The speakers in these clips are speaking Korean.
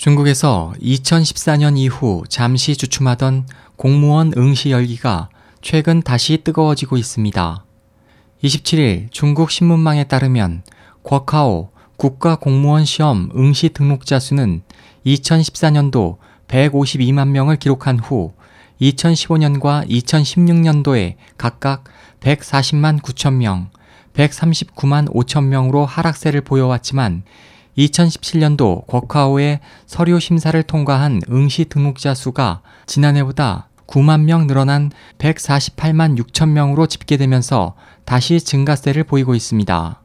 중국에서 2014년 이후 잠시 주춤하던 공무원 응시 열기가 최근 다시 뜨거워지고 있습니다. 27일 중국 신문망에 따르면 쿼카오 국가공무원 시험 응시 등록자 수는 2014년도 152만 명을 기록한 후 2015년과 2016년도에 각각 140만 9천 명, 139만 5천 명으로 하락세를 보여왔지만 2017년도 쿼카오의 서류 심사를 통과한 응시 등록자 수가 지난해보다 9만 명 늘어난 148만 6천 명으로 집계되면서 다시 증가세를 보이고 있습니다.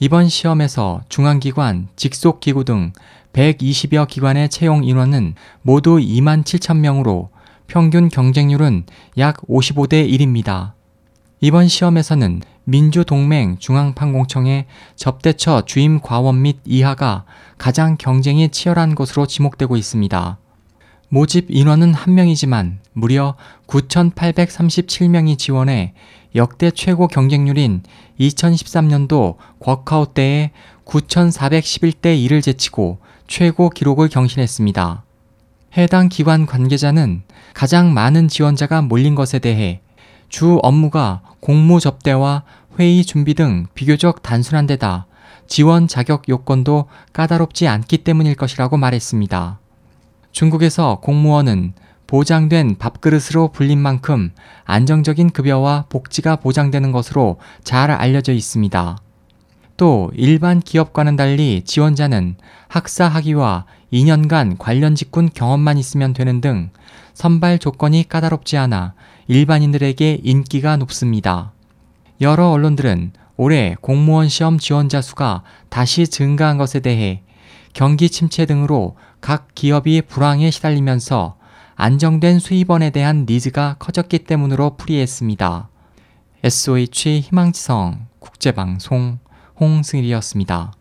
이번 시험에서 중앙기관, 직속기구 등 120여 기관의 채용 인원은 모두 2만 7천 명으로 평균 경쟁률은 약 55대 1입니다. 이번 시험에서는 민주동맹 중앙판공청의 접대처 주임 과원 및 이하가 가장 경쟁이 치열한 것으로 지목되고 있습니다. 모집 인원은 한 명이지만 무려 9,837명이 지원해 역대 최고 경쟁률인 2013년도 쿼카오 때의 9,411대 1을 제치고 최고 기록을 경신했습니다. 해당 기관 관계자는 가장 많은 지원자가 몰린 것에 대해 주 업무가 공무 접대와 회의 준비 등 비교적 단순한 데다 지원 자격 요건도 까다롭지 않기 때문일 것이라고 말했습니다. 중국에서 공무원은 보장된 밥그릇으로 불린 만큼 안정적인 급여와 복지가 보장되는 것으로 잘 알려져 있습니다. 또 일반 기업과는 달리 지원자는 학사 학위와 2년간 관련 직군 경험만 있으면 되는 등 선발 조건이 까다롭지 않아 일반인들에게 인기가 높습니다. 여러 언론들은 올해 공무원 시험 지원자 수가 다시 증가한 것에 대해 경기 침체 등으로 각 기업이 불황에 시달리면서 안정된 수입원에 대한 니즈가 커졌기 때문으로 풀이했습니다. SOH 희망지성 국제방송 홍승일이었습니다.